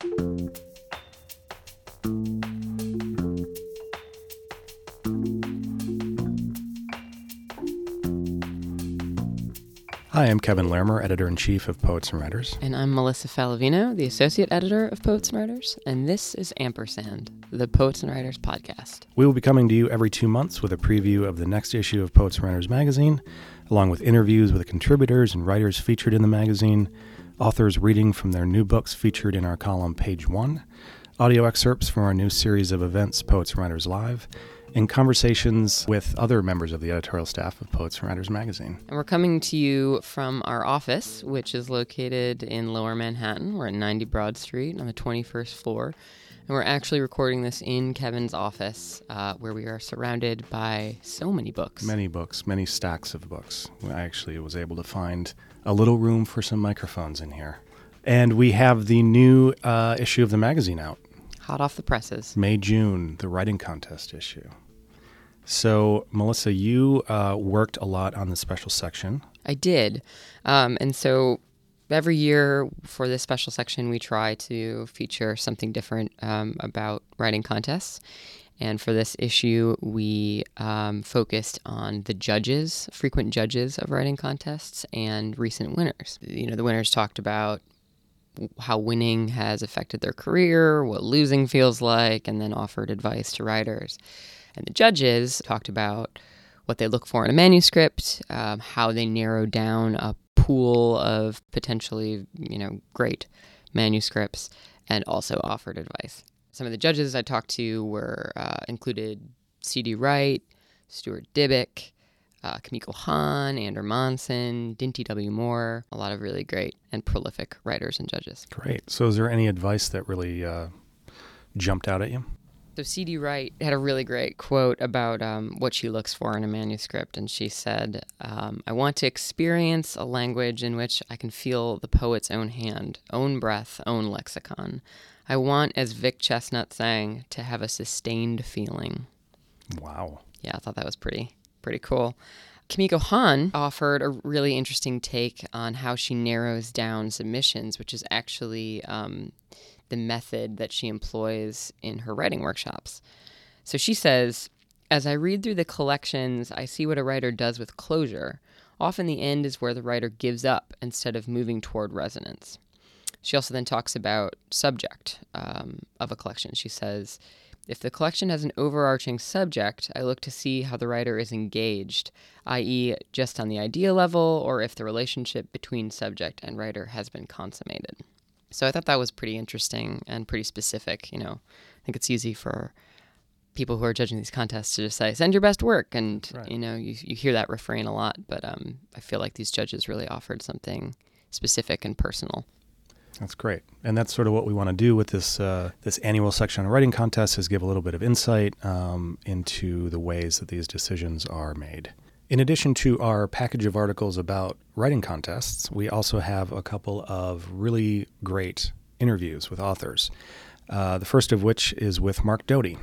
Hi, I'm Kevin Larimer, editor in chief of Poets and Writers. And I'm Melissa Faliveno, the associate editor of Poets and Writers. And this is Ampersand, the Poets and Writers podcast. We will be coming to you every two months with a preview of the next issue of Poets and Writers magazine, along with interviews with the contributors and writers featured in the magazine, authors reading from their new books featured in our column Page One, audio excerpts from our new series of events, Poets and Writers Live and conversations with other members of the editorial staff of Poets and Writers magazine. And we're coming to you from our office, which is located in Lower Manhattan. We're at 90 Broad Street on the 21st floor. And we're actually recording this in Kevin's office, uh, where we are surrounded by so many books. Many books, many stacks of books. I actually was able to find a little room for some microphones in here. And we have the new uh, issue of the magazine out. Hot off the presses. May, June, the writing contest issue. So, Melissa, you uh, worked a lot on the special section. I did. Um, and so every year for this special section, we try to feature something different um, about writing contests. And for this issue, we um, focused on the judges, frequent judges of writing contests, and recent winners. You know, the winners talked about how winning has affected their career, what losing feels like, and then offered advice to writers. And the judges talked about what they look for in a manuscript, um, how they narrow down a pool of potentially, you know, great manuscripts, and also offered advice. Some of the judges I talked to were uh, included C.D. Wright, Stuart Dybek, uh, Kimiko Hahn, Ander Monson, Dinty W. Moore, a lot of really great and prolific writers and judges. Great. So, is there any advice that really uh, jumped out at you? So C.D. Wright had a really great quote about um, what she looks for in a manuscript, and she said, um, "I want to experience a language in which I can feel the poet's own hand, own breath, own lexicon. I want, as Vic Chesnutt sang, to have a sustained feeling." Wow. Yeah, I thought that was pretty pretty cool. Kimiko Hahn offered a really interesting take on how she narrows down submissions, which is actually um, the method that she employs in her writing workshops. So she says, As I read through the collections, I see what a writer does with closure. Often the end is where the writer gives up instead of moving toward resonance. She also then talks about subject um, of a collection. She says, if the collection has an overarching subject, I look to see how the writer is engaged, i.e., just on the idea level, or if the relationship between subject and writer has been consummated. So I thought that was pretty interesting and pretty specific. You know, I think it's easy for people who are judging these contests to just say send your best work and right. you know you, you hear that refrain a lot but um, i feel like these judges really offered something specific and personal that's great, and that's sort of what we want to do with this uh, this annual section on writing contest is give a little bit of insight um, into the ways that these decisions are made. In addition to our package of articles about writing contests, we also have a couple of really great interviews with authors. Uh, the first of which is with Mark Doty.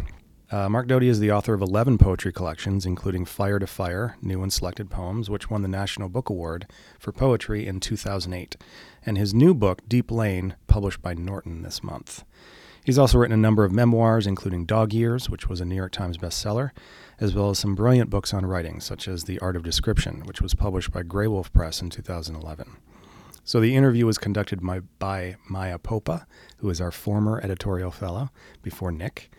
Uh, Mark Doty is the author of 11 poetry collections, including Fire to Fire, New and Selected Poems, which won the National Book Award for Poetry in 2008, and his new book, Deep Lane, published by Norton this month. He's also written a number of memoirs, including Dog Years, which was a New York Times bestseller, as well as some brilliant books on writing, such as The Art of Description, which was published by Graywolf Press in 2011. So the interview was conducted by, by Maya Popa, who is our former editorial fellow before Nick.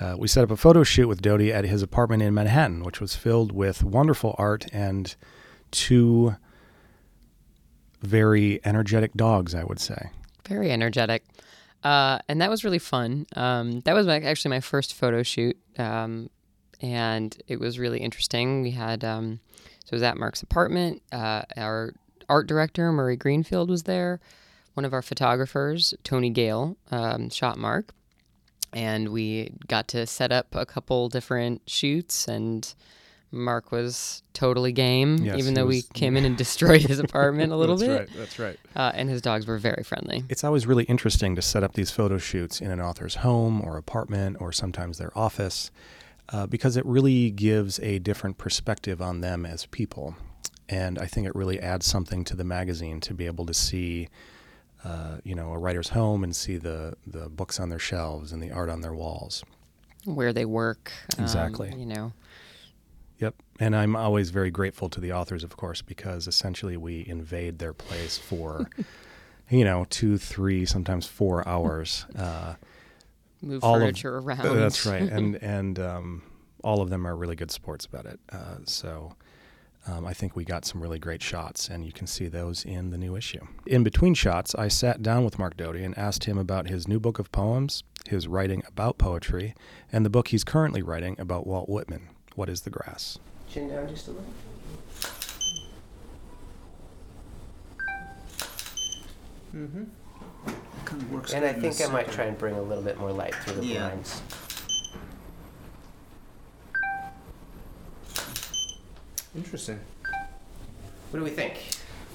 Uh, we set up a photo shoot with Doty at his apartment in Manhattan, which was filled with wonderful art and two very energetic dogs, I would say. Very energetic. Uh, and that was really fun. Um, that was my, actually my first photo shoot. Um, and it was really interesting. We had um, so it was at Mark's apartment. Uh, our art director Murray Greenfield was there. One of our photographers, Tony Gale, um, shot Mark, and we got to set up a couple different shoots and. Mark was totally game, yes, even though we came in and destroyed his apartment a little that's bit. That's right. That's right. Uh, and his dogs were very friendly. It's always really interesting to set up these photo shoots in an author's home or apartment or sometimes their office uh, because it really gives a different perspective on them as people. And I think it really adds something to the magazine to be able to see uh, you know, a writer's home and see the the books on their shelves and the art on their walls. Where they work. um, Exactly. you know. Yep. And I'm always very grateful to the authors, of course, because essentially we invade their place for, you know, two, three, sometimes four hours. Uh, Move All of- furniture around. that's right. And and um, all of them are really good sports about it. Uh, so um, I think we got some really great shots, and you can see those in the new issue. In between shots, I sat down with Mark Doty and asked him about his new book of poems, his writing about poetry, and the book he's currently writing about Walt Whitman. What is the grass? Chin down just a little. Mm-hmm. Kind of works. And I think I might try and bring a little bit more light through the Yeah. blinds. Interesting. What do we think?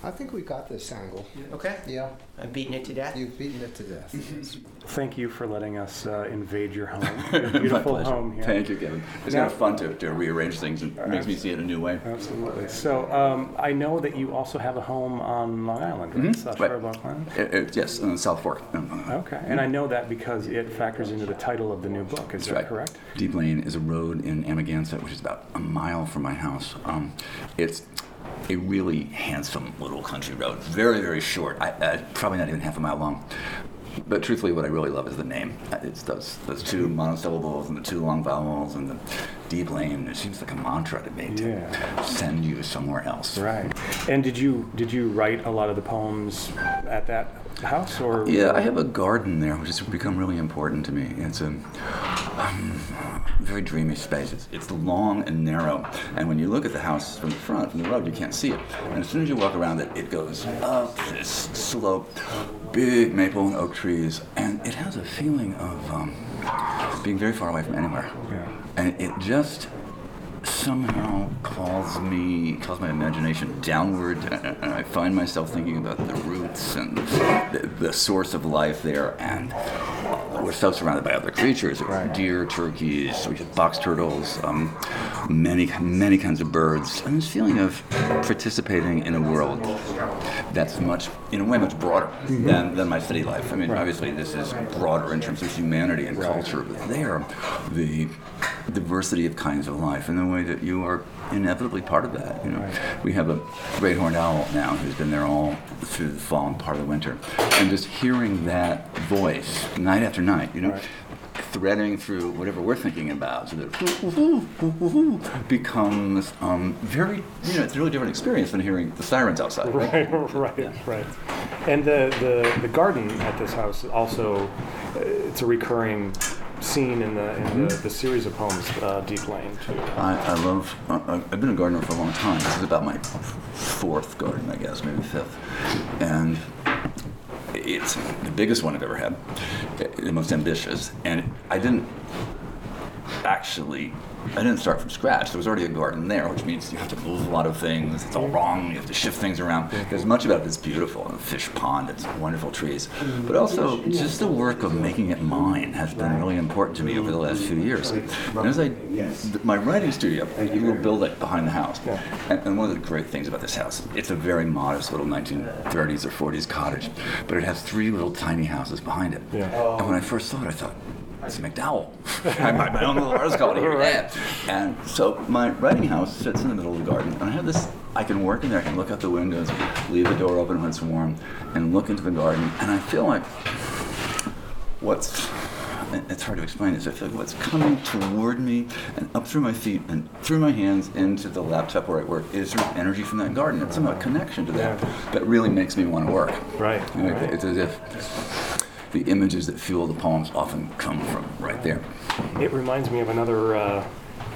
I think we got this angle. Okay. Yeah, I'm beating it to death. you've beaten it to death. Thank you for letting us uh, invade your home. My Beautiful pleasure. home here. Thank you, Kevin. It's Now- kind of fun to, to rearrange things and makes me see it a new way. Absolutely. So um, I know that you also have a home on Long Island, right? Mhm, South right. Shore of Long Island. It, it, yes, in South Fork. Um, Okay, and I know that because it factors into the title of the new book. Is That's that right. correct? Deep Lane is a road in Amagansett, which is about a mile from my house. Um, it's a really handsome little country road, very, very short. I, uh, probably not even half a mile long. But truthfully, what I really love is the name. Uh, It's those those two monosyllables and the two long vowels and the deep lane. It seems like a mantra to me to Yeah. send you somewhere else. Right. And did you did you write a lot of the poems at that house, or Yeah, I have a garden there, which has become really important to me. It's a um, very dreamy space. It's, it's long and narrow, and when you look at the house from the front, from the road, you can't see it. And as soon as you walk around it, it goes up this slope, big maple and oak trees, and it has a feeling of um, being very far away from anywhere. Yeah. And it just somehow calls me, calls my imagination downward, and I find myself thinking about the roots and the, the source of life there. And we're so surrounded by other creatures: Right. deer, turkeys, we have box turtles, um, many, many kinds of birds, and this feeling of participating in a world that's much, in a way, much broader than, than my city life. I mean, obviously, this is broader in terms of humanity and culture, but there, the diversity of kinds of life, and the way that you are inevitably part of that. You know, we have a great horned owl now who's been there all through the fall and part of the winter, and just hearing that voice night after night, you know. Right. Threading through whatever we're thinking about, so that becomes um, very, you know, it's a really different experience than hearing the sirens outside. Right, right, right. And the, the, the garden at this house also, uh, it's a recurring scene in the in the, the series of poems, uh, Deep Lane. Too. I, I love. Uh, I've been a gardener for a long time. This is about my fourth garden, I guess, maybe fifth, and it's the biggest one I've ever had, the most ambitious. And I didn't actually. I didn't start from scratch. There was already a garden there, which means you have to move a lot of things. It's all wrong. You have to shift things around. There's much about it that's beautiful. A fish pond, it's wonderful trees. But also, just the work of making it mine has been really important to me over the last few years. And as I, my writing studio, you will build it behind the house. And, and one of the great things about this house, it's a very modest little 1930s or 40s cottage, but it has three little tiny houses behind it. And when I first saw it, I thought, it's MacDowell. I have my own little artist here. Yeah. And so my writing house sits in the middle of the garden, and I have this. I can work in there. I can look out the windows, leave the door open when it's warm, and look into the garden. And I feel like what's it's hard to explain this. I feel like what's coming toward me and up through my feet and through my hands into the laptop where I work is sort of energy from that garden. It's somehow a connection to that that really makes me want to work. Right, You know, right. It's as if the images that fuel the poems often come from right there. It reminds me of another uh,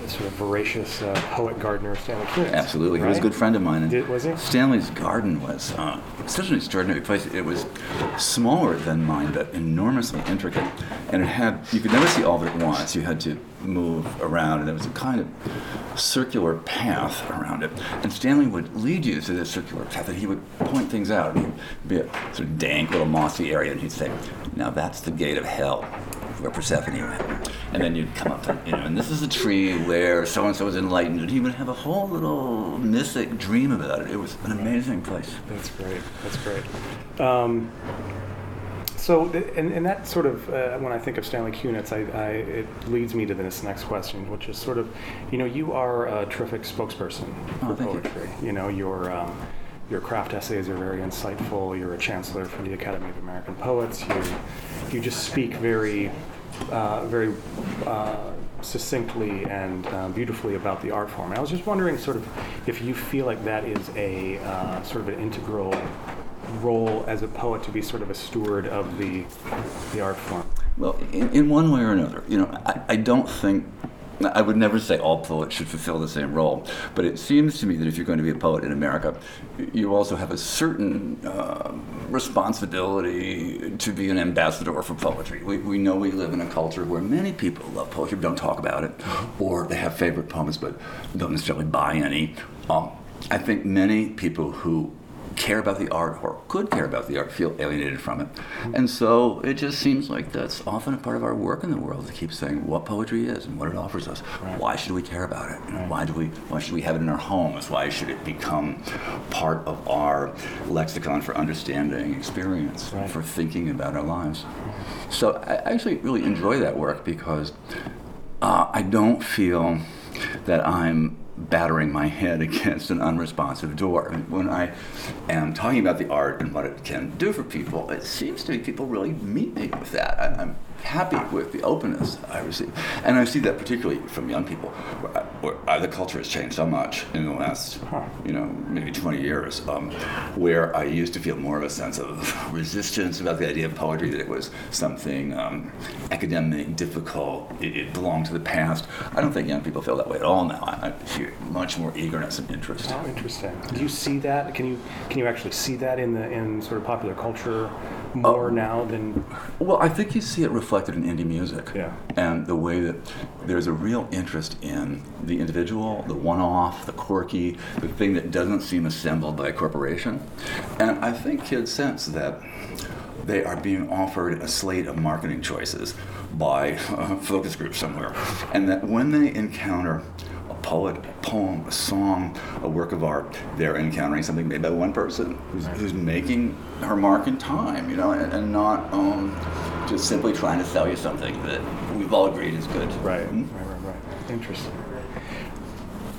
sort of voracious uh, poet gardener, Stanley Kunitz. Absolutely. He was a good friend of mine. and Did- was he? Stanley's garden was uh, such an extraordinary place. It was smaller than mine, but enormously intricate. And it had, you could never see all of it at once. You had to move around, and there was a kind of circular path around it. And Stanley would lead you through this circular path, and he would point things out. And he'd be a sort of dank little mossy area, and he'd say, Now that's the gate of hell. where Persephone went. And then you'd come up and, you know, and this is a tree where so and so was enlightened. And he would have a whole little mystic dream about it. It was an amazing place. That's great. That's great. Um, so, and, and that sort of, uh, when I think of Stanley Kunitz, I, I, it leads me to this next question, which is sort of, you know, you are a terrific spokesperson Oh, for thank you. poetry. You. know, your um, your craft essays are very insightful. You're a chancellor for the Academy of American Poets. You you just speak very uh, very uh, succinctly and uh, beautifully about the art form. And I was just wondering, sort of, if you feel like that is a uh, sort of an integral role as a poet to be sort of a steward of the the art form. Well, in, in one way or another, you know, I, I don't think. I would never say all poets should fulfill the same role, but it seems to me that if you're going to be a poet in America, you also have a certain uh, responsibility to be an ambassador for poetry. We, we know we live in a culture where many people love poetry, but don't talk about it, or they have favorite poems but don't necessarily buy any. Um, I think many people who care about the art or could care about the art feel alienated from it. And so it just seems like that's often a part of our work in the world to keep saying what poetry is and what it offers us. Right. Why should we care about it? Right. Why do we why should we have it in our homes? Why should it become part of our lexicon for understanding experience, Right. for thinking about our lives? So I actually really enjoy that work because uh, I don't feel that I'm battering my head against an unresponsive door. When I am talking about the art and what it can do for people, it seems to me people really meet me with that. I, I'm happy with the openness I receive. And I see that particularly from young people, where, where uh, the culture has changed so much in the last, you know, maybe 20 years, um, where I used to feel more of a sense of resistance about the idea of poetry, that it was something um, academic, difficult, it, it belonged to the past. I don't think young people feel that way at all now. I, I hear much more eagerness and interest. Oh, interesting. Do you see that? Can you can you actually see that in the in sort of popular culture more uh, now than? Well, I think you see it reflected in indie music. Yeah. And the way that there's a real interest in the individual, the one off, the quirky, the thing that doesn't seem assembled by a corporation. And I think kids sense that they are being offered a slate of marketing choices by a focus group somewhere. And that when they encounter poet, a poem, a song, a work of art, they're encountering something made by one person who's, who's making her mark in time, you know, and, and not um, just simply trying to sell you something that we've all agreed is good. Right, Hmm? right, right, right. Interesting.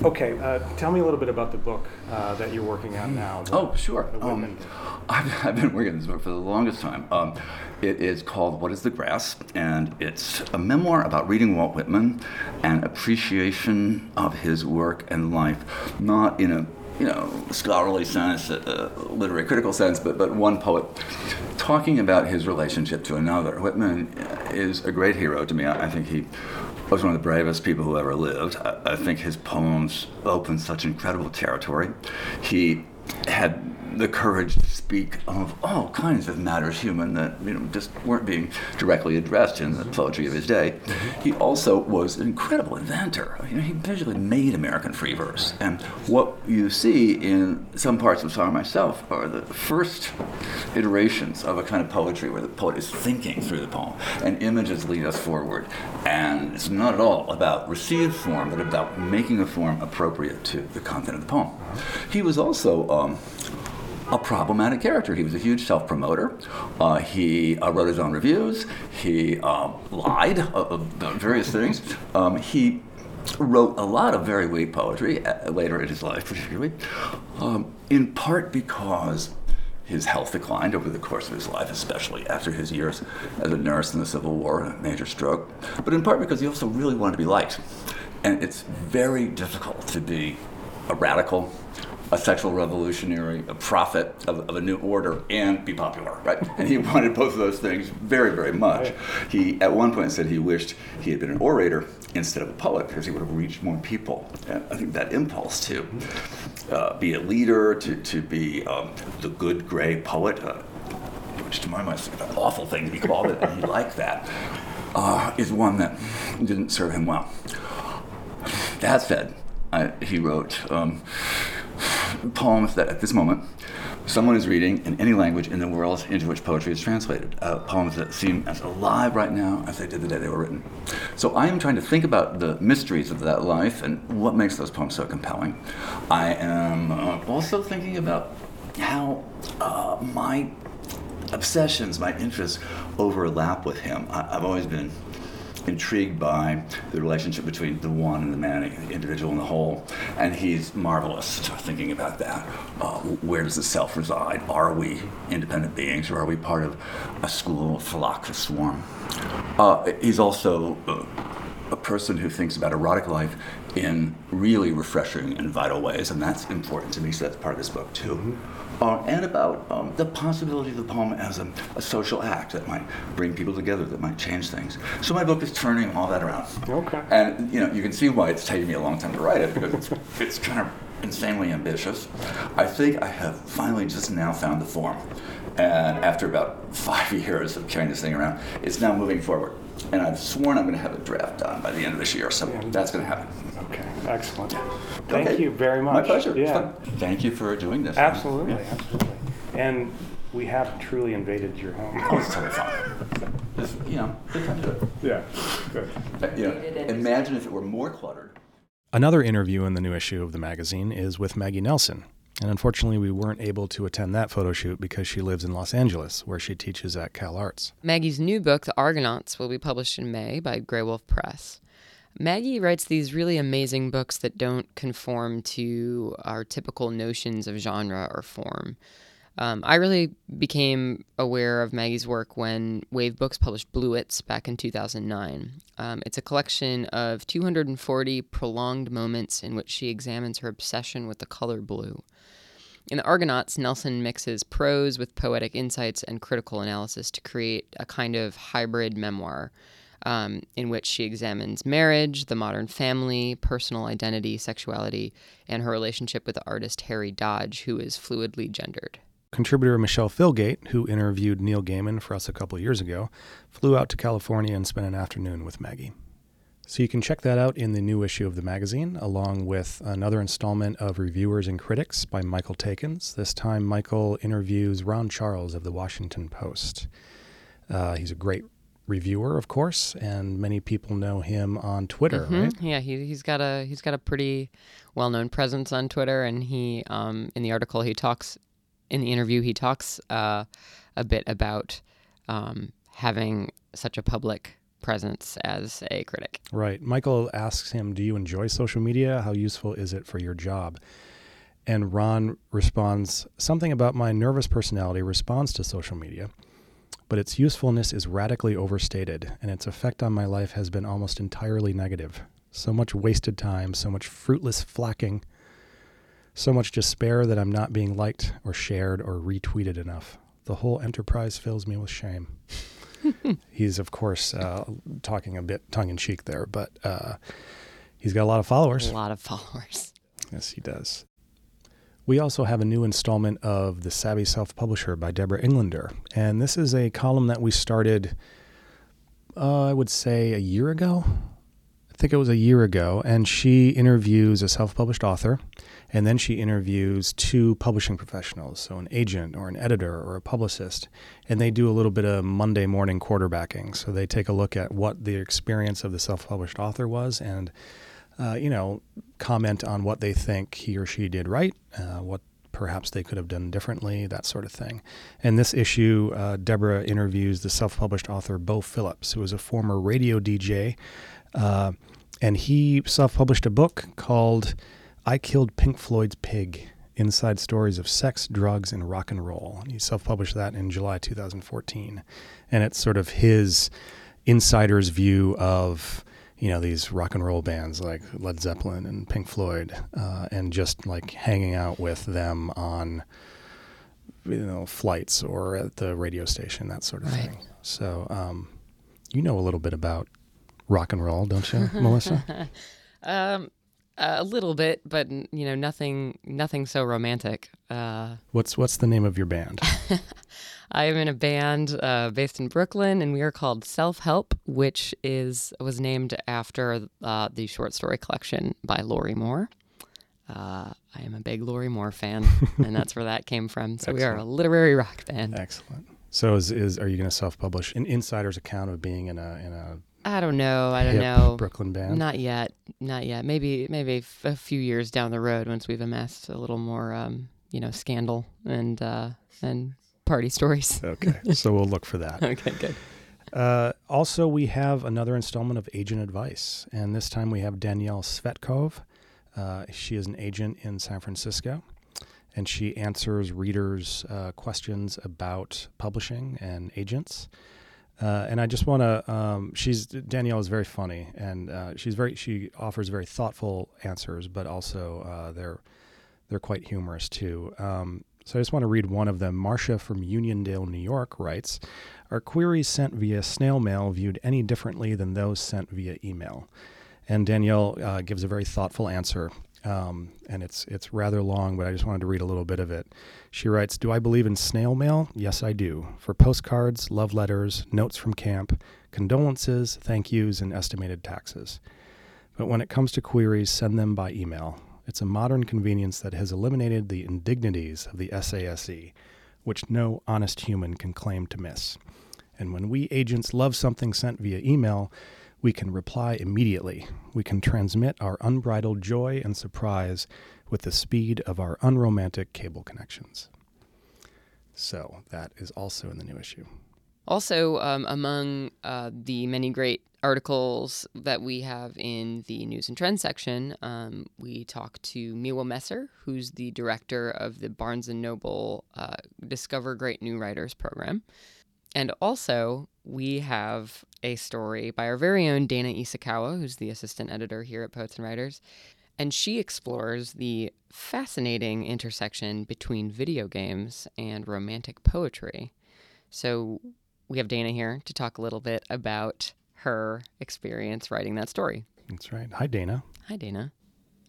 Okay, uh, tell me a little bit about the book uh, that you're working on now. the- Oh, sure. the Um, I've, I've been working on this book for the longest time. Um, it is called What is the Grass? And it's a memoir about reading Walt Whitman and appreciation of his work and life, not in a you know, scholarly sense, uh, literary critical sense, but, but one poet talking about his relationship to another. Whitman is a great hero to me. I, I think he was one of the bravest people who ever lived. I, I think his poems open such incredible territory. He had the courage to speak of all kinds of matters human that you know just weren't being directly addressed in the poetry of his day. He also was an incredible inventor. You know, he visually made American free verse. And what you see in some parts of Song Myself are the first iterations of a kind of poetry where the poet is thinking through the poem and images lead us forward. And it's not at all about received form, but about making a form appropriate to the content of the poem. He was also um, a problematic character. He was a huge self promoter. Uh, he uh, wrote his own reviews. He uh, lied uh, about various things. Um, he wrote a lot of very weak poetry uh, later in his life, particularly, um, in part because his health declined over the course of his life, especially after his years as a nurse in the Civil War and a major stroke, but in part because he also really wanted to be liked. And it's very difficult to be a radical, a sexual revolutionary, a prophet of, of a new order, and be popular, right? And he wanted both of those things very, very much. He, at one point, said he wished he had been an orator instead of a poet because he would have reached more people. And I think that impulse to uh, be a leader, to, to be um, the good gray poet, uh, which to my mind is an awful thing to be called, it, and he liked that, uh, is one that didn't serve him well. That said, I, he wrote um, poems that at this moment someone is reading in any language in the world into which poetry is translated. Uh, poems that seem as alive right now as they did the day they were written. So I am trying to think about the mysteries of that life and what makes those poems so compelling. I am uh, also thinking about how uh, my obsessions, my interests overlap with him. I, I've always been intrigued by the relationship between the one and the many, the individual and the whole, and he's marvelous thinking about that. Uh, where does the self reside? Are we independent beings, or are we part of a school, a flock, a swarm? Uh, he's also uh, a person who thinks about erotic life in really refreshing and vital ways, and that's important to me. So that's part of this book too. Uh, and about um, the possibility of the poem as a, a, social act that might bring people together, that might change things. So my book is turning all that around. Okay. And you know, you can see why it's taken me a long time to write it because it's, it's kind of insanely ambitious. I think I have finally just now found the form, and after about five years of carrying this thing around, it's now moving forward. And I've sworn I'm going to have a draft done by the end of this year, so Yeah. that's going to happen. Okay, excellent. Thank Okay. you very much. My pleasure. Yeah, fun. Thank you for doing this. absolutely, Yeah. absolutely. And we have truly invaded your Oh, home. it's totally fine. Just, you know, good time to do it. yeah, good. Uh, You know, imagine if it were more cluttered. Another interview in the new issue of the magazine is with Maggie Nelson. And unfortunately, we weren't able to attend that photo shoot because she lives in Los Angeles, where she teaches at Cal Arts. Maggie's new book, The Argonauts, will be published in May by Graywolf Press. Maggie writes these really amazing books that don't conform to our typical notions of genre or form. Um, I really became aware of Maggie's work when Wave Books published Bluets back in 2009. Um, it's a collection of 240 prolonged moments in which she examines her obsession with the color blue. In the Argonauts, Nelson mixes prose with poetic insights and critical analysis to create a kind of hybrid memoir um, in which she examines marriage, the modern family, personal identity, sexuality, and her relationship with the artist Harry Dodge, who is fluidly gendered. Contributor Michelle Filgate, who interviewed Neil Gaiman for us a couple years ago, flew out to California and spent an afternoon with Maggie. So you can check that out in the new issue of the magazine, along with another installment of Reviewers and Critics by Michael Taeckens. This time, Michael interviews Ron Charles of the Washington Post. Uh, he's a great reviewer, of course, and many people know him on Twitter, Mhm. right? Yeah, he, he's got a he's got a pretty well known presence on Twitter, and he um, in the article he talks in the interview he talks uh, a bit about um, having such a public presence as a critic. Right. Michael asks him, Do you enjoy social media? How useful is it for your job? And Ron responds, Something about my nervous personality responds to social media, but its usefulness is radically overstated, and its effect on my life has been almost entirely negative. So much wasted time, so much fruitless flacking, so much despair that I'm not being liked or shared or retweeted enough. The whole enterprise fills me with shame. He's, of course, uh, talking a bit tongue in cheek there, but uh, he's got a lot of followers. A lot of followers. Yes, he does. We also have a new installment of The Savvy Self Publisher by Deborah Englander. And this is a column that we started, uh, I would say, a year ago. I think it was a year ago. And she interviews a self published author. And then she interviews two publishing professionals, so an agent or an editor or a publicist. And they do a little bit of Monday morning quarterbacking. So they take a look at what the experience of the self published author was and uh, you know, comment on what they think he or she did right, uh, what perhaps they could have done differently, that sort of thing. In this issue, uh, Deborah interviews the self published author Bo Phillips, who is a former radio DJ. Uh, and he self published a book called I Killed Pink Floyd's Pig Inside Stories of Sex, Drugs, and Rock and Roll. He self published that in July 2014. And it's sort of his insider's view of you know these rock and roll bands like Led Zeppelin and Pink Floyd, uh, and just like hanging out with them on you know flights or at the radio station, that sort of Right. thing. So um, you know a little bit about rock and roll, don't you, Melissa? Um, a little bit, but you know, nothing, nothing so romantic. Uh, What's what's the name of your band? I am in a band uh, based in Brooklyn, and we are called Self Help, which is was named after uh, the short story collection by Lorrie Moore. uh, I am a big Lorrie Moore fan, and that's where that came from. So we are a literary rock band. Excellent. So is, is are you going to self-publish an insider's account of being in a in a I don't know. I don't hip know. Brooklyn band? Not yet. Not yet. Maybe maybe f- a few years down the road, once we've amassed a little more, um, you know, scandal and uh, and party stories. Okay, so we'll look for that. okay, good. Uh, also, we have another installment of Agent Advice, and this time we have Danielle Svetcov. Uh, she is an agent in San Francisco, and she answers readers' uh, questions about publishing and agents. Uh, and I just want to. Um, she's Danielle is very funny, and uh, she's very. She offers very thoughtful answers, but also uh, they're they're quite humorous too. Um, so I just want to read one of them. Marcia from Uniondale, New York, writes. Are queries sent via snail mail viewed any differently than those sent via email? And Danielle uh, gives a very thoughtful answer, um, and it's it's rather long, but I just wanted to read a little bit of it. She writes, "Do I believe in snail mail? Yes, I do. For postcards, love letters, notes from camp, condolences, thank yous, and estimated taxes. But when it comes to queries, send them by email. It's a modern convenience that has eliminated the indignities of the SASE, which no honest human can claim to miss." And when we agents love something sent via email, we can reply immediately. We can transmit our unbridled joy and surprise with the speed of our unromantic cable connections. So that is also in the new issue. Also, um, among uh, the many great articles that we have in the news and trends section, um, we talk to Miwa Messer, who's the director of the Barnes and Noble uh, Discover Great New Writers program. And also, we have a story by our very own Dana Isokawa, who's the assistant editor here at Poets and Writers. And she explores the fascinating intersection between video games and romantic poetry. So, we have Dana here to talk a little bit about her experience writing that story. That's right. Hi, Dana. Hi, Dana.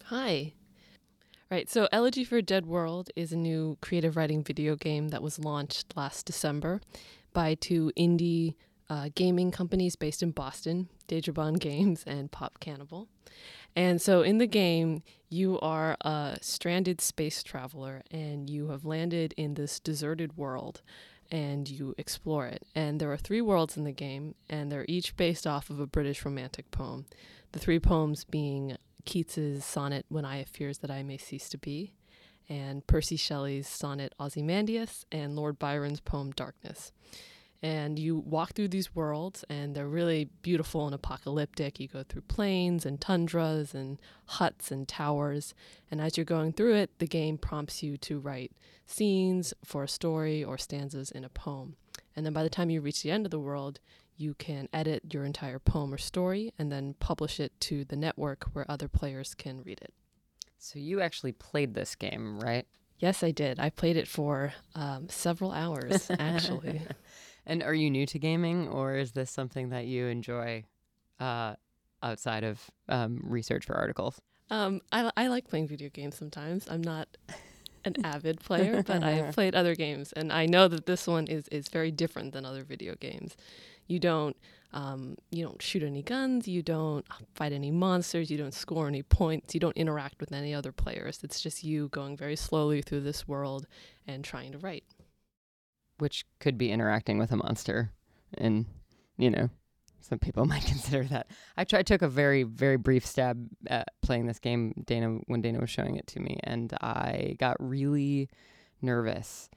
Hi. Right, so Elegy for a Dead World is a new creative writing video game that was launched last December by two indie uh, gaming companies based in Boston, Dejobaan Games and Pop Cannibal. And so in the game, you are a stranded space traveler and you have landed in this deserted world and you explore it. And there are three worlds in the game, and they're each based off of a British romantic poem. The three poems being Keats's sonnet When I Have Fears That I May Cease to Be, and Percy Shelley's sonnet Ozymandias, and Lord Byron's poem Darkness. And you walk through these worlds, and they're really beautiful and apocalyptic. You go through plains and tundras and huts and towers. And as you're going through it, the game prompts you to write scenes for a story or stanzas in a poem. And then by the time you reach the end of the world, you can edit your entire poem or story and then publish it to the network where other players can read it. So, you actually played this game, right? Yes, I did. I played it for um, several hours, actually. And are you new to gaming, or is this something that you enjoy uh, outside of um, research for articles? Um, I, I like playing video games sometimes. I'm not an avid player, but I've played other games, and I know that this one is, is very different than other video games. You don't um, you don't shoot any guns, you don't fight any monsters, you don't score any points, you don't interact with any other players. It's just you going very slowly through this world and trying to write. Which could be interacting with a monster, and you know, some people might consider that. I tried took a very very brief stab at playing this game, Dana, when Dana was showing it to me, and I got really nervous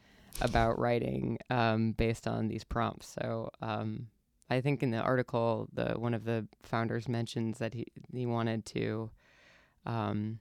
about writing um, based on these prompts. So um, I think in the article, the one of the founders mentions that he he wanted to um,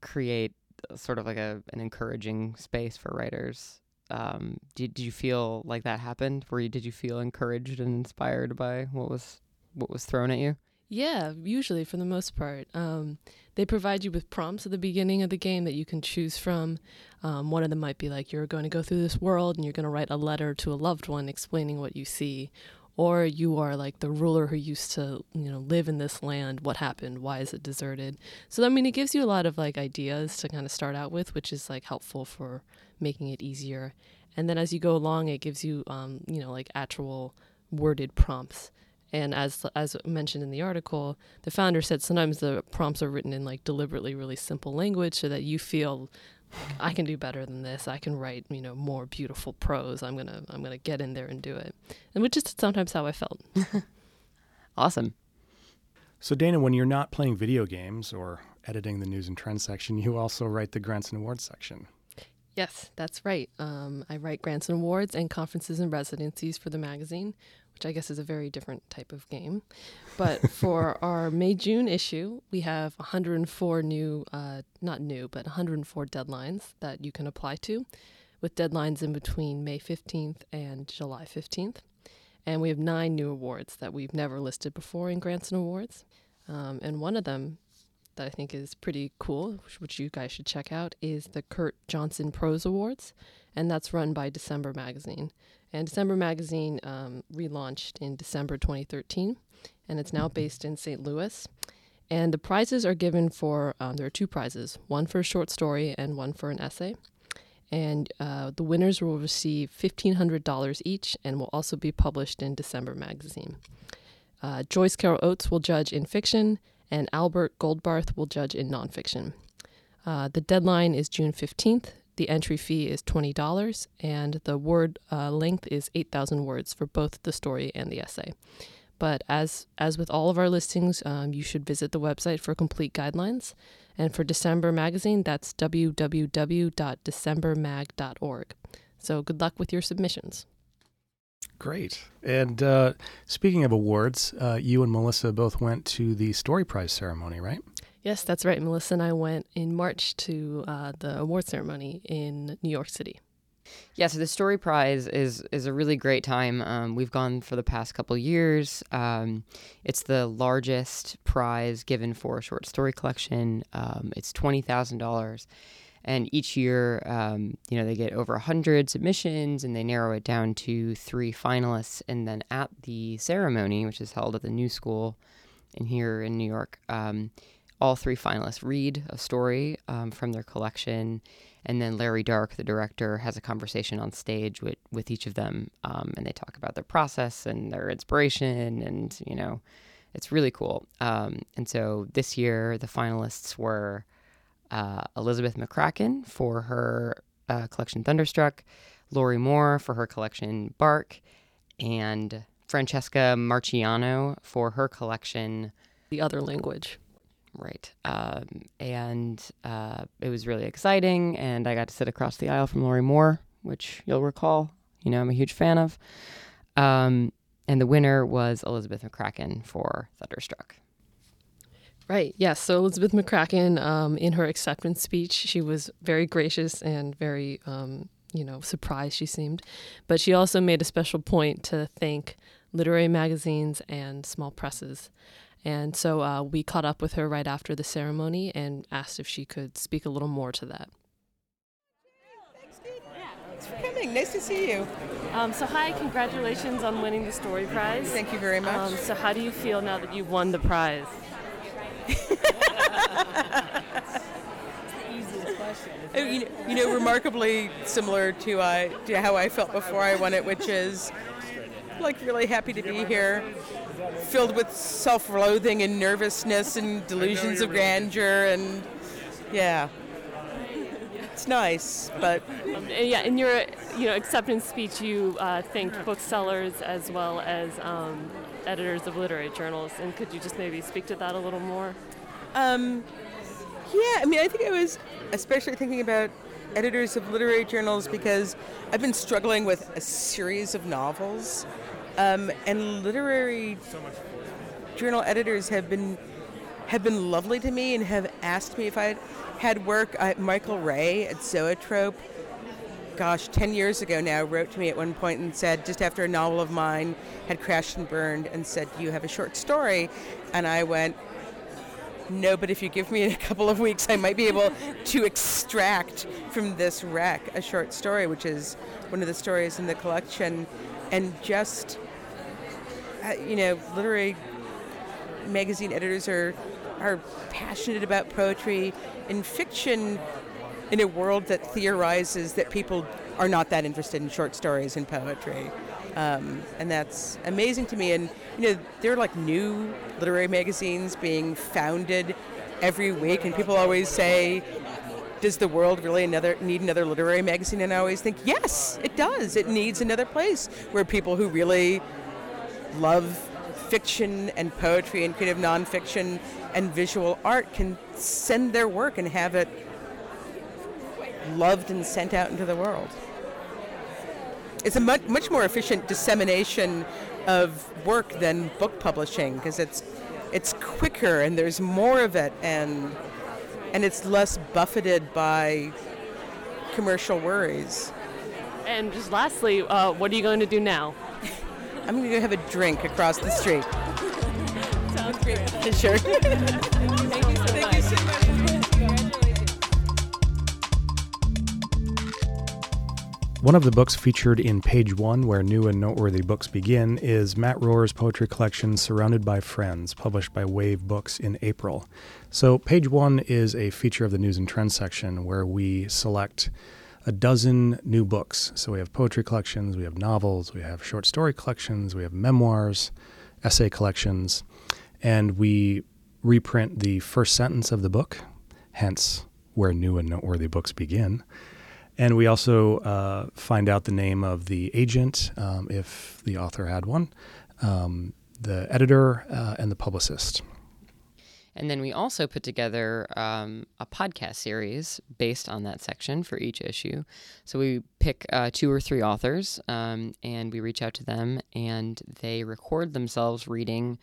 create sort of like a an encouraging space for writers. Um, did, did you feel like that happened? Were you did you feel encouraged and inspired by what was what was thrown at you? Yeah, usually for the most part. Um, they provide you with prompts at the beginning of the game that you can choose from. Um, one of them might be like, you're going to go through this world and you're going to write a letter to a loved one explaining what you see. Or you are like the ruler who used to, you know, live in this land. What happened? Why is it deserted? So, I mean, it gives you a lot of like ideas to kind of start out with, which is like helpful for making it easier. And then as you go along, it gives you, um, you know, like actual worded prompts And as as mentioned in the article, the founder said sometimes the prompts are written in like deliberately really simple language so that you feel I can do better than this. I can write, you know, more beautiful prose. I'm gonna I'm gonna get in there and do it. And which is sometimes how I felt. Awesome. So, Dana, when you're not playing video games or editing the news and trends section, you also write the grants and awards section. Yes, that's right. Um, I write grants and awards and conferences and residencies for the magazine, which I guess is a very different type of game. But for our May June issue, we have 104 new, uh, not new, but 104 deadlines that you can apply to, with deadlines in between May 15th and July 15th. And we have nine new awards that we've never listed before in grants and awards. Um, and one of them that I think is pretty cool, which, which you guys should check out, is the Kurt Johnson Prose Awards, and that's run by December Magazine. And December Magazine um, relaunched in December 2013, and it's now based in St. Louis. And the prizes are given for um, there are two prizes, one for a short story and one for an essay. And uh, the winners will receive $1,500 each and will also be published in December Magazine. Uh, Joyce Carol Oates will judge in fiction, and Albert Goldbarth will judge in nonfiction. Uh, the deadline is June 15th. The entry fee is $20, and the word uh, length is 8,000 words for both the story and the essay. But as as with all of our listings, um, you should visit the website for complete guidelines. And for December magazine, that's www.decembermag.org. So good luck with your submissions. Great. And uh, speaking of awards, uh, you and Melissa both went to the Story Prize ceremony, right? Yes, that's right. Melissa and I went in March to uh, the award ceremony in New York City. Yeah, so the Story Prize is is a really great time. Um, we've gone for the past couple years. Um, it's the largest prize given for a short story collection. Um, it's twenty thousand dollars, and each year, um, you know, they get over hundred submissions, and they narrow it down to three finalists. And then at the ceremony, which is held at the New School, in here in New York, um, all three finalists read a story um, from their collection and then Larry Dark, the director, has a conversation on stage with, with each of them, um, and they talk about their process and their inspiration, and you know, it's really cool. Um, and so this year, the finalists were uh, Elizabeth McCracken for her uh, collection Thunderstruck, Lorrie Moore for her collection Bark, and Francesca Marciano for her collection The other language. Right. Um, and uh, it was really exciting. And I got to sit across the aisle from Lorrie Moore, which you'll recall, you know, I'm a huge fan of. Um, and the winner was Elizabeth McCracken for Thunderstruck. Right. Yes. So Elizabeth McCracken, um, in her acceptance speech, she was very gracious and very, um, you know, surprised. She seemed, but she also made a special point to thank literary magazines and small presses. And so uh, we caught up with her right after the ceremony and asked if she could speak a little more to that. Thanks for coming. Nice to see you. Um, so, hi, congratulations on winning the Story Prize. Thank you very much. Um, so, how do you feel now that you've won the prize? You know, you know, remarkably similar to, uh, to how I felt before I won it, which is like really happy to be here, filled with self-loathing and nervousness and delusions of grandeur, and yeah, it's nice. But Um, yeah, in your you know acceptance speech, you uh, thanked booksellers as well as um, editors of literary journals. And could you just maybe speak to that a little more? Um, yeah, I mean, I think I was especially thinking about editors of literary journals because I've been struggling with a series of novels, um, and literary journal editors have been have been lovely to me and have asked me if I had work. Uh, Michael Ray at Zoetrope, gosh, 10 years ago now, wrote to me at one point and said, just after a novel of mine had crashed and burned, and said, Do you have a short story? And I went, No, but if you give me a couple of weeks, I might be able to extract from this wreck a short story, which is one of the stories in the collection. And just, uh, you know, literary magazine editors are are passionate about poetry in fiction in a world that theorizes that people are not that interested in short stories and poetry. Um, and that's amazing to me. And you know, there are like new literary magazines being founded every week, and people always say, "Does the world really another need another literary magazine?" And I always think, yes, it does. It needs another place where people who really love fiction and poetry and creative nonfiction and visual art can send their work and have it loved and sent out into the world. It's a much, much more efficient dissemination of work than book publishing because it's it's quicker and there's more of it and and it's less buffeted by commercial worries. And just lastly, uh, what are you going to do now? I'm going to go have a drink across the street. Sounds great. Sure. One of the books featured in page one, where new and noteworthy books begin, is Matt Rohrer's poetry collection Surrounded by Friends, published by Wave Books in April. So, page one is a feature of the news and trends section where we select a dozen new books. So, we have poetry collections, we have novels, we have short story collections, we have memoirs, essay collections, and we reprint the first sentence of the book, hence where new and noteworthy books begin. And we also uh, find out the name of the agent, um, if the author had one, um, the editor, uh, and the publicist. And then we also put together um, a podcast series based on that section for each issue. So we pick uh, two or three authors um, and we reach out to them and they record themselves reading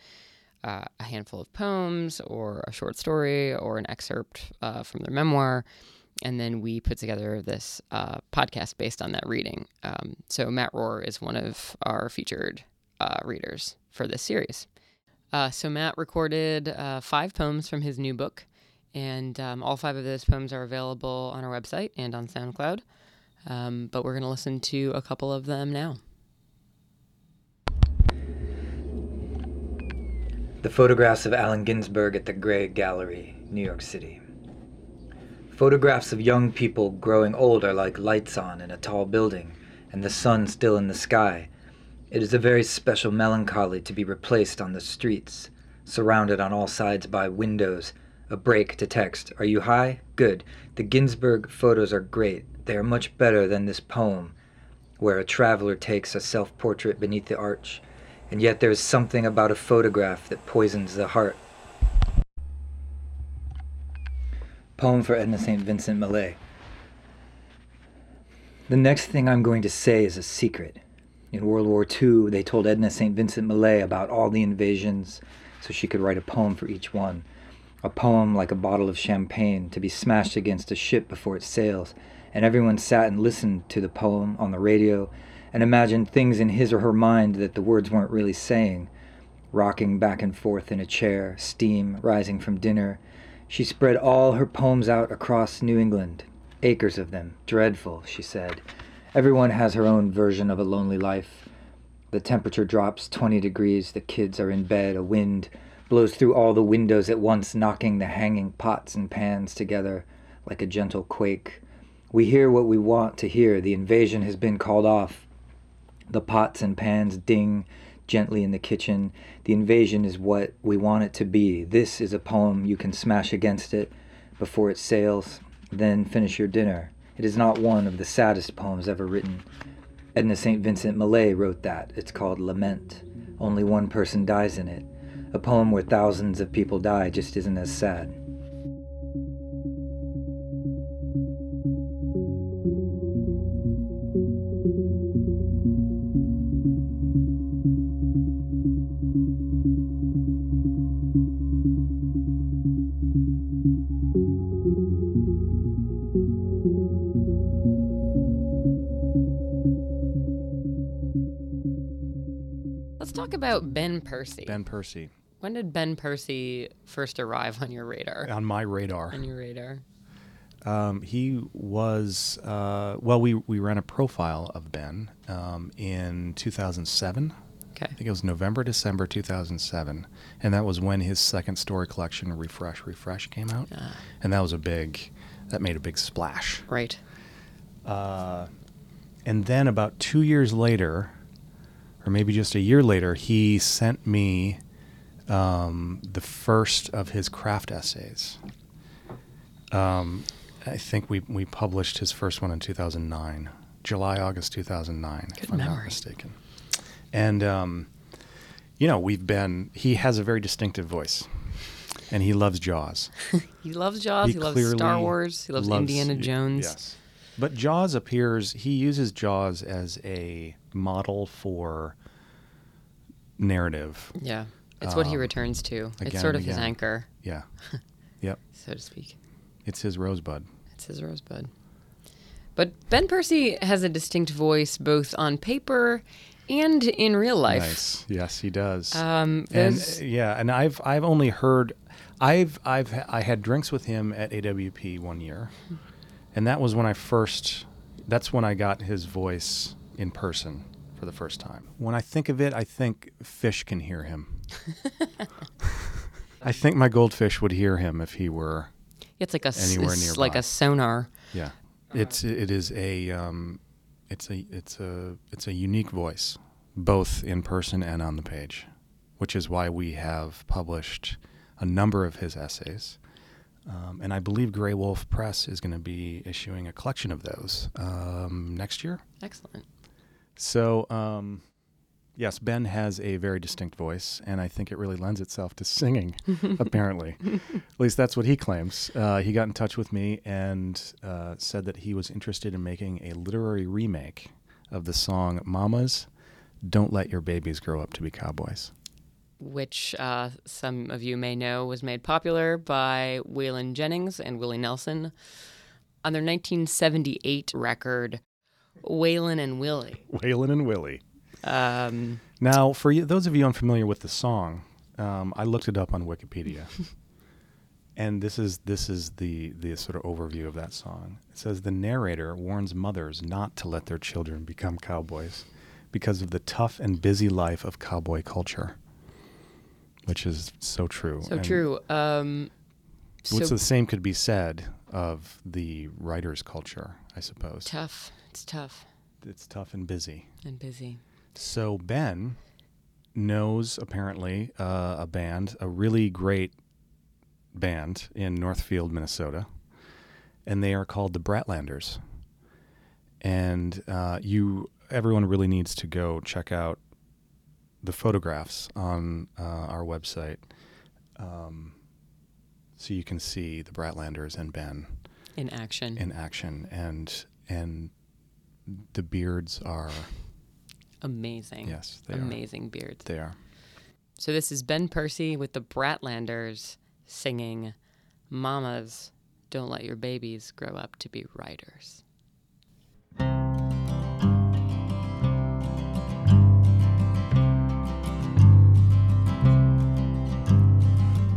uh, a handful of poems or a short story or an excerpt uh, from their memoir. And then we put together this uh, podcast based on that reading. Um, so Matt Rohrer is one of our featured uh, readers for this series. Uh, so Matt recorded uh, five poems from his new book, and um, all five of those poems are available on our website and on SoundCloud. Um, but we're going to listen to a couple of them now. The photographs of Allen Ginsberg at the Gray Gallery, New York City. Photographs of young people growing old are like lights on in a tall building, and the sun still in the sky. It is a very special melancholy to be replaced on the streets, surrounded on all sides by windows, a break to text, Are you high? Good. The Ginsberg photos are great. They are much better than this poem, where a traveler takes a self portrait beneath the arch, and yet there is something about a photograph that poisons the heart. Poem for Edna St. Vincent Millay. The next thing I'm going to say is a secret. In World War II, they told Edna St. Vincent Millay about all the invasions so she could write a poem for each one. A poem like a bottle of champagne to be smashed against a ship before it sails, and everyone sat and listened to the poem on the radio and imagined things in his or her mind that the words weren't really saying. Rocking back and forth in a chair, steam rising from dinner, she spread all her poems out across New England. Acres of them. Dreadful, she said. Everyone has her own version of a lonely life. The temperature drops 20 degrees, the kids are in bed, a wind blows through all the windows at once, knocking the hanging pots and pans together like a gentle quake. We hear what we want to hear. The invasion has been called off. The pots and pans ding gently in the kitchen. The invasion is what we want it to be. This is a poem you can smash against it before it sails, then finish your dinner. It is not one of the saddest poems ever written. Edna St. Vincent Millay wrote that. It's called Lament. Only one person dies in it. A poem where thousands of people die just isn't as sad. About Ben Percy. Ben Percy When did Ben Percy first arrive on your radar? on my radar. On your radar. Um, he was uh, well. We we ran a profile of Ben um, in 2007. Okay. I think it was November, December 2007, and that was when his second story collection, Refresh, Refresh, came out, Ah. and that was a big, that made a big splash. Right. Uh, and then about two years later, or maybe just a year later, he sent me um, the first of his craft essays. Um, I think we we published his first one in 2009, July August 2009, Good if I'm not mistaken. And um, you know, we've been. He has a very distinctive voice, and he loves Jaws. He loves Jaws. He, loves Star Wars. He loves, loves- Indiana Jones. Yes. But Jaws appears, he uses Jaws as a model for narrative. Yeah. It's what he Um, returns to. again It's sort and of his again. anchor, Yeah. yep. so to speak. It's his rosebud. It's his rosebud. But Ben Percy has a distinct voice both on paper and in real life. Nice. Yes, he does. Um, and those- uh, yeah, and I've I've only heard I've I've I had drinks with him at AWP one year. And that was when I first that's when I got his voice in person for the first time. When I think of it, I think fish can hear him. I think my goldfish would hear him if he were It's like a s- anywhere it's like a sonar. Yeah, it's it is a um, it's a it's a it's a unique voice, both in person and on the page, which is why we have published a number of his essays, um, and I believe Graywolf Press is going to be issuing a collection of those um, next year. Excellent. So, um, yes, Ben has a very distinct voice, and I think it really lends itself to singing, apparently. At least that's what he claims. Uh, he got in touch with me and uh, said that he was interested in making a literary remake of the song Mamas, Don't Let Your Babies Grow Up to Be Cowboys. Which uh, some of you may know was made popular by Waylon Jennings and Willie Nelson on their 1978 record, Waylon and Willie. Waylon and Willie. Um, Now, for you, those of you unfamiliar with the song, um, I looked it up on Wikipedia, and this is this is the the sort of overview of that song. It says the narrator warns mothers not to let their children become cowboys because of the tough and busy life of cowboy culture, which is so true. so And true. Um, What's so the same could be said of the writer's culture, I suppose. tough. It's tough It's tough and busy. and busy. So Ben knows apparently uh, a band, a really great band in Northfield, Minnesota, and they are called the Bratlanders. And uh, you, everyone really needs to go check out the photographs on uh, our website, um, so you can see the Bratlanders and Ben In action. in action, and and the beards are Amazing. yes, they are. Amazing beards. They are. So this is Ben Percy with the Bratlanders singing Mamas, don't let your babies grow up to be writers.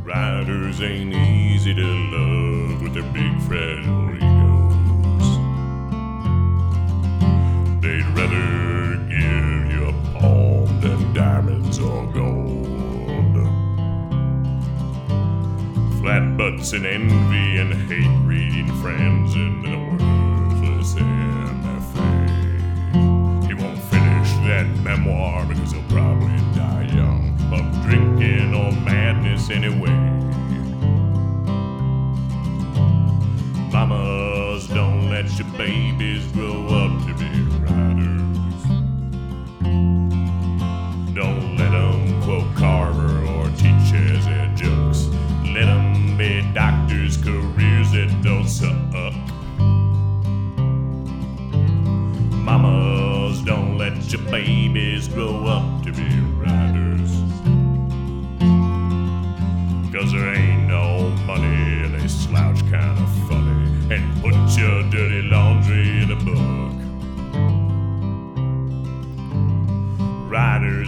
Riders ain't easy to love with their big fragile egos. They'd rather give you a palm than diamonds or gold. Flat butts and envy and hate reading friends and then a worthless MFA. He won't finish that memoir anyway. Mamas, don't let your babies grow up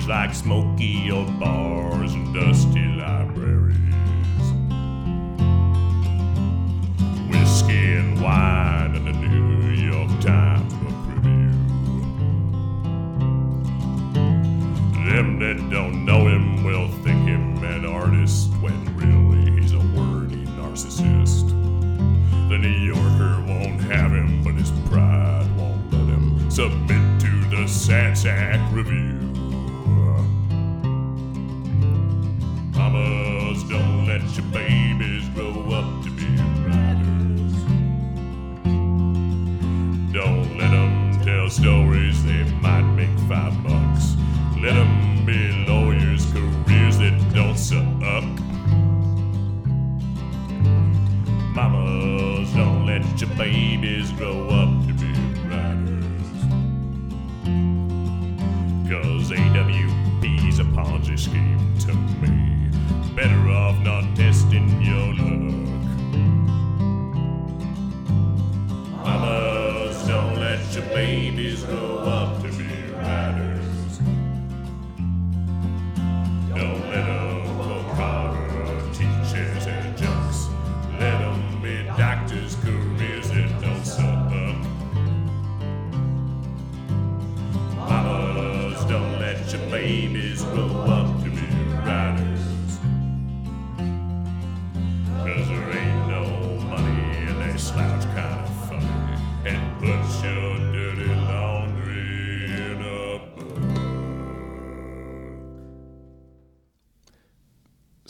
like smoky old bars and dusty libraries. Whiskey and wine and the New York Times book review. Them that don't know him will think him an artist when really he's a wordy narcissist. The New Yorker won't have him, but his pride won't let him submit to the SATSAC review.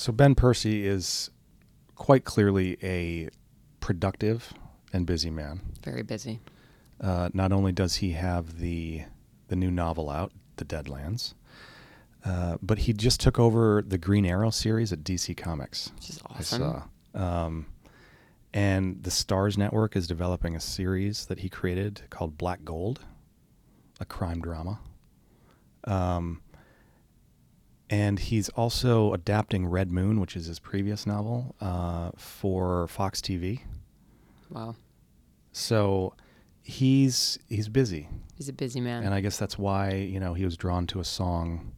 So Ben Percy is quite clearly a productive and busy man. Very busy. Uh, not only does he have the the new novel out, The Deadlands, uh, but he just took over the Green Arrow series at DC Comics. Which is I awesome. saw. Um, and the Starz Network is developing a series that he created called Black Gold, a crime drama. Um, and he's also adapting Red Moon, which is his previous novel, uh, for Fox TV. Wow. So he's he's busy, He's a busy man. and I guess that's why you know he was drawn to a song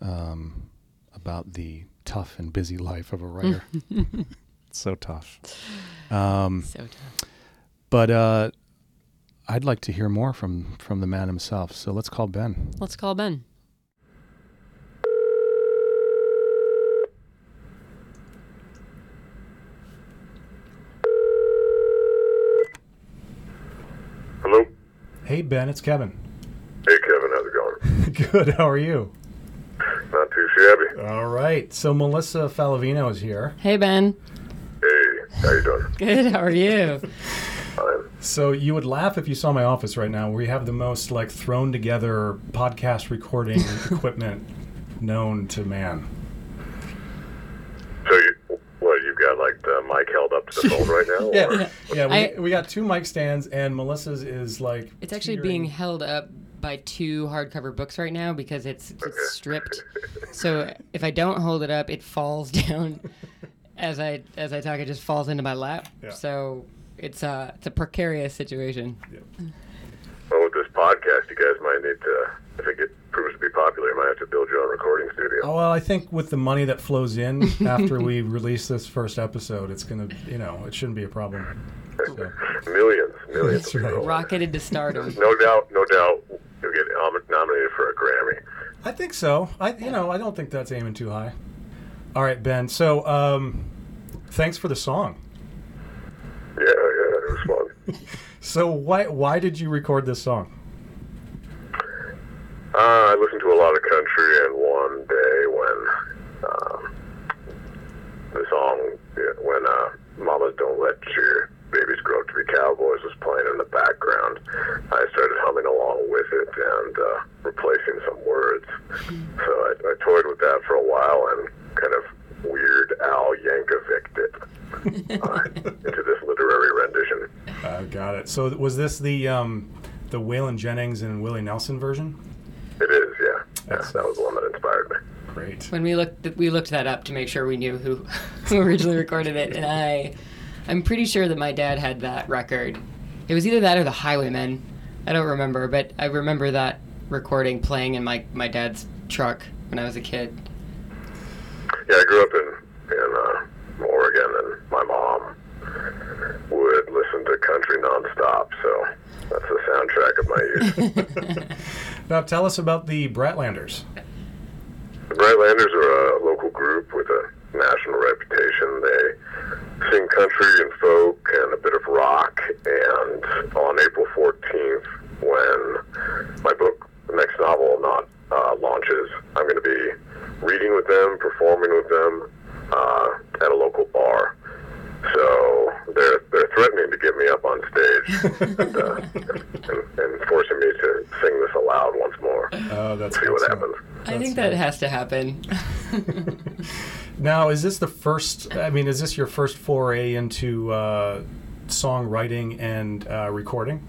um, about the tough and busy life of a writer. so tough. Um, so tough. But uh, I'd like to hear more from from the man himself. So let's call Ben. Let's call Ben. Ben, it's Kevin. Hey, Kevin, how's it going? Good. How are you? Not too shabby. All right. So Melissa Faliveno is here. Hey Ben. Hey, how you doing? Good. How are you? Fine. So you would laugh if you saw my office right now. Where we have the most like thrown together podcast recording equipment known to man. So, you, what, you've got like the mic held up to the phone right now? or- Yeah, yeah. We, I- we got two mic stands, and Melissa's is like It's actually being held up by two hardcover books right now because it's, it's stripped. So if I don't hold it up, it falls down as I as I talk. It just falls into my lap. Yeah. So it's a it's a precarious situation. Well, with this podcast, you guys might need to, if it get, proves to be popular, you might have to build your own recording studio. Oh, well, I think with the money that flows in after we release this first episode, it's gonna, you know, it shouldn't be a problem. So, Millions, millions. that's right. Rocketed to stardom. No doubt, no doubt, you'll get nominated for a Grammy. I think so. I, you know, I don't think that's aiming too high. All right, Ben. So, um, thanks for the song. Yeah, yeah, it was fun. So, why why did you record this song? Uh, I listened to a lot of country, and one day when um, the song, yeah, when uh, "Mamas Don't Let Your Babies Grow Up to Be Cowboys" was playing in the background, I started humming along with it and uh, replacing some words. So I, I toyed with that for a while and kind of Weird Al Yankovic it uh, into this literary rendition. Uh, got it. So, was this the um, the Waylon Jennings and Willie Nelson version? It is, yeah. yeah that was the one that inspired me. Great. When we looked we looked that up to make sure we knew who who originally recorded it, and I I'm pretty sure that my dad had that record. It was either that or the Highwaymen. I don't remember, but I remember that recording playing in my my dad's truck when I was a kid. Yeah, I grew up in in uh, Oregon, and my mom would listen to country nonstop. So that's the soundtrack of my youth. Now, tell us about the Bratlanders. the Brightlanders are a local group with a national reputation. They sing country and folk and a bit of rock. And on April 14th, when my book, the next novel, not uh, launches, I'm going to be reading with them, performing with them uh, at a local bar. So they're they're threatening to get me up on stage and, uh, and, and forcing me to sing this aloud once more. Oh, that's See what excellent. happens. I think that has to happen. Now, is this the first? I mean, is this your first foray into uh, songwriting and uh, recording?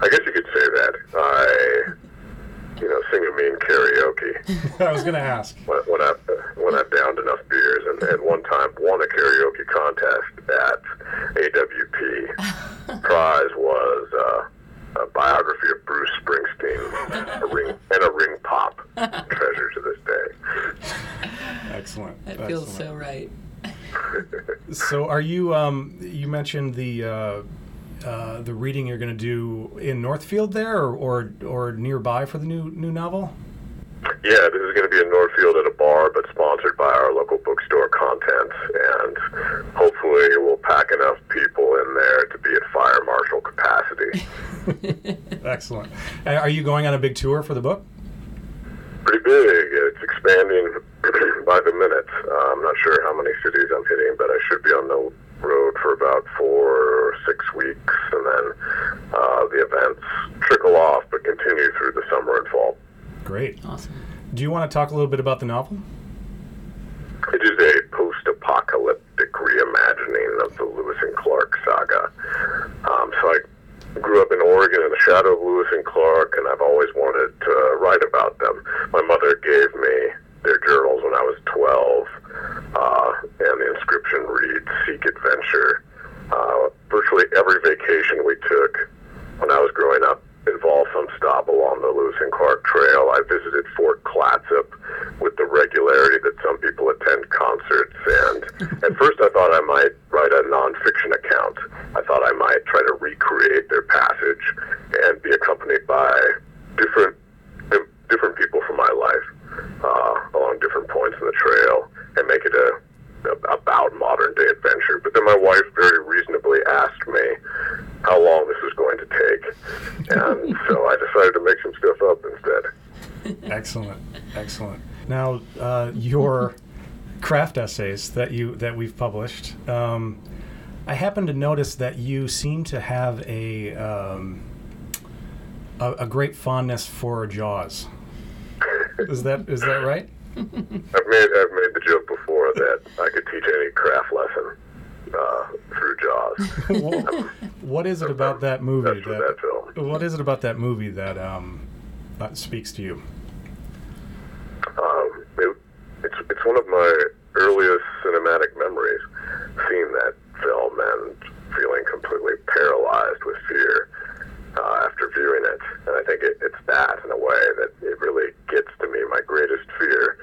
I guess you could say that. I, you know, sing a mean karaoke I was going to ask. when, when I when I've downed enough beers, and, at one time won a karaoke contest at AWP. Prize was uh, a biography of Bruce Springsteen, a ring and a ring pop. Treasure to this day. Excellent. That feels Excellent. so right. So, are you? Um, you mentioned the uh, uh, the reading you're going to do in Northfield there, or, or or nearby for the new new novel. Yeah, this is going to be in Northfield at a bar, but sponsored by our local bookstore content. and hopefully we'll pack enough people in there to be at fire marshal capacity. Excellent. Are you going on a big tour for the book? Pretty big. It's expanding by the minute. Uh, I'm not sure how many cities I'm hitting, but I should be on the road for about four or six weeks, and then uh, the events trickle off but continue through the summer and fall. Great. Awesome. Do you want to talk a little bit about the novel? It is a post-apocalyptic reimagining of the Lewis and Clark saga. Um, so I grew up in Oregon in the shadow of Lewis and Clark, and I've always wanted to write about them. My mother gave me their journals when I was 12, uh, and the inscription reads "Seek Adventure." Uh, virtually every vacation we took when I was growing up involved some stop along the Lewis and Clark Trail. I visited Fort Clatsop with the regularity that some people attend concerts, and at first I thought I might write a nonfiction account. I thought I might try to recreate their passage and be accompanied by different different people from my life uh, along different points in the trail and make it a about modern day adventure. But then my wife very reasonably asked me how long this was going to take, and so I decided to make some stuff up instead. Excellent, excellent. Now, uh, your craft essays that you that we've published, um, I happen to notice that you seem to have a um, a, a great fondness for Jaws. Is that is that right? I've made I've made the joke before that I could teach any craft lesson uh, through Jaws. what is it about that movie that film. What is it about that movie that um, that speaks to you? Um, it, it's it's one of my earliest cinematic memories, seeing that film and feeling completely paralyzed with fear uh, after viewing it. And I think it, it's that in a way that it really gets to me. My greatest fear,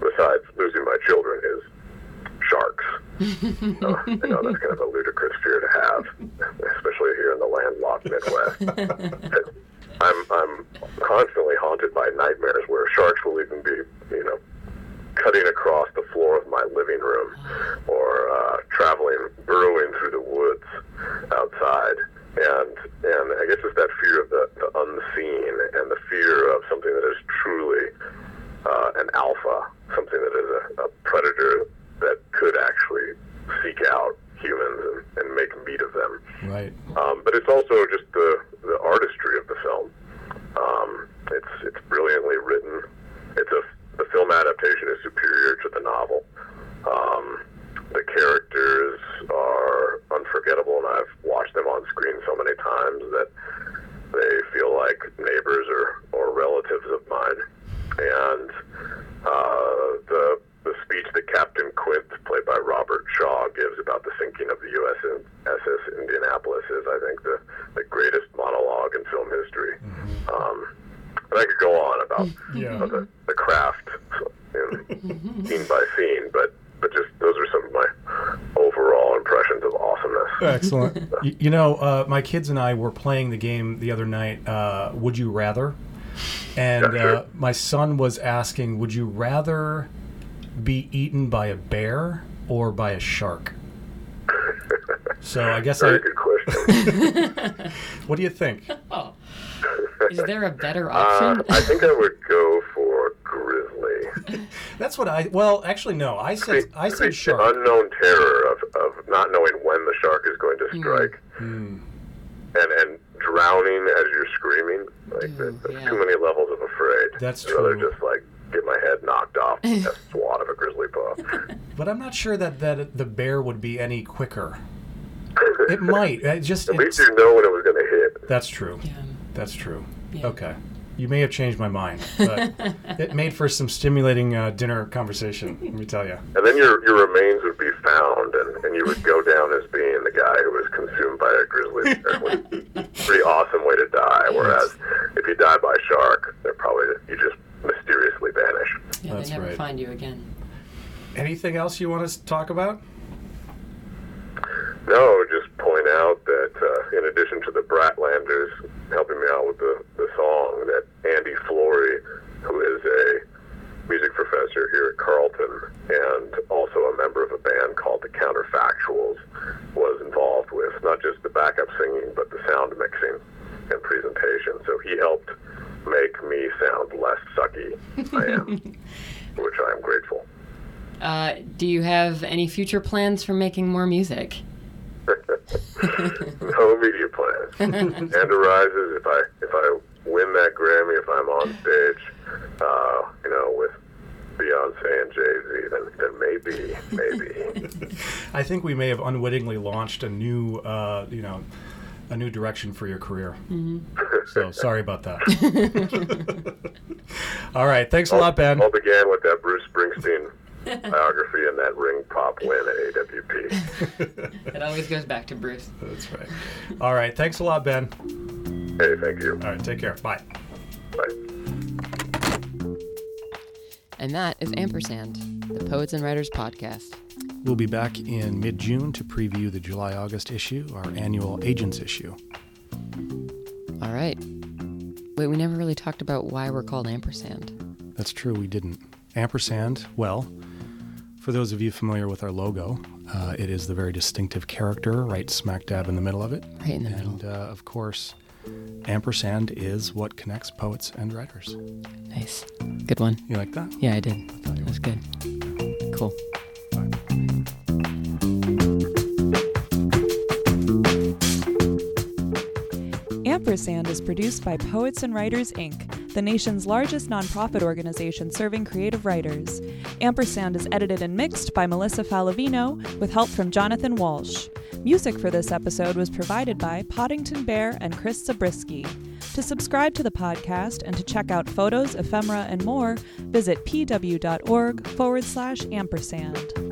besides losing my children, is sharks. uh, I know that's kind of a ludicrous fear to have, especially here in the landlocked Midwest. I'm I'm constantly haunted by nightmares where sharks will even be, you know, cutting across the floor of my living room, or uh, traveling, burrowing through the woods outside. And and I guess it's that fear of the, the unseen and the fear of something that is truly uh, an alpha, something that is a, a predator that could actually seek out humans and, and make meat of them. Right. Um, but it's also just the, the artistry of the film. Um, it's it's brilliantly written. It's a the film adaptation is superior to the novel. Um, the characters are unforgettable, and I've watched them on screen so many times that they feel like neighbors or, or relatives of mine. And uh, the the speech that Captain Quint, played by Robert Shaw, gives about the sinking of the USS Indianapolis is, I think, the, the greatest monologue in film history. Um, and I could go on about Yeah. the, the craft in, scene by scene, but but just those are some of my overall impressions of awesomeness. Excellent. you, you know, uh, my kids and I were playing the game the other night. Uh, would you rather? And Yeah, sure. uh, my son was asking, "Would you rather be eaten by a bear or by a shark?" So I guess I. Very I. good question. What do you think? Oh. Is there a better Uh, option? I think I would go for grizzly. That's what I. Well, actually, no. I said I the said shark. unknown terror of, of not knowing when the shark is going to strike, Hmm. and and drowning as you're screaming. Like that- that's too many levels of afraid. That's I'd rather just like get my head knocked off with a swat of a grizzly paw. But I'm not sure that, that the bear would be any quicker. It might. It just. At least you know when it was going to hit. That's true. That's true. Okay. You may have changed my mind, but it made for some stimulating uh, dinner conversation. Let me tell you. And then your your remains would be found, and, and you would go down as being the guy who was consumed by a grizzly bear. Which a Pretty awesome way to die. Whereas if you die by a shark, they're probably you just mysteriously vanish. yeah, That's they never right. find you again. Anything else you want us to talk about? No, just point out that uh, in addition to the Bratlanders helping me out with the, the song, that Andy Flory, who is a music professor here at Carleton and also a member of a band called the Counterfactuals, was involved with not just the backup singing, but the sound mixing and presentation. So he helped make me sound less sucky I am, which I am grateful. Uh, do you have any future plans for making more music? no immediate plans. and arises if I if I win that Grammy, if I'm on stage, uh, you know, with Beyonce and Jay Z, then, then maybe, maybe. I think we may have unwittingly launched a new, uh, you know, a new direction for your career. So sorry about that. All right, thanks a lot, Ben. All began with that Bruce Springsteen biography and that ring pop win at AWP. It always goes back to Bruce. That's right. All right, thanks a lot, Ben. Hey, thank you. All right, take care. Bye. Bye. And that is Ampersand, the Poets and Writers podcast. We'll be back in mid June to preview the July August issue, our annual Agents issue. All right. Wait, we never really talked about why we're called Ampersand. That's true, we didn't. Ampersand, well, for those of you familiar with our logo, uh, it is the very distinctive character right smack dab in the middle of it. Right in the and, middle. uh, of course, ampersand is what connects poets and writers. Nice. Good one. You like that? Yeah, I did. That was good. Cool. Ampersand is produced by Poets and Writers Inc., the nation's largest nonprofit organization serving creative writers. Ampersand is edited and mixed by Melissa Faliveno with help from Jonathan Walsh. Music for this episode was provided by Poddington Bear and Chris Zabriskie. To subscribe to the podcast and to check out photos, ephemera, and more, visit pw.org forward slash ampersand.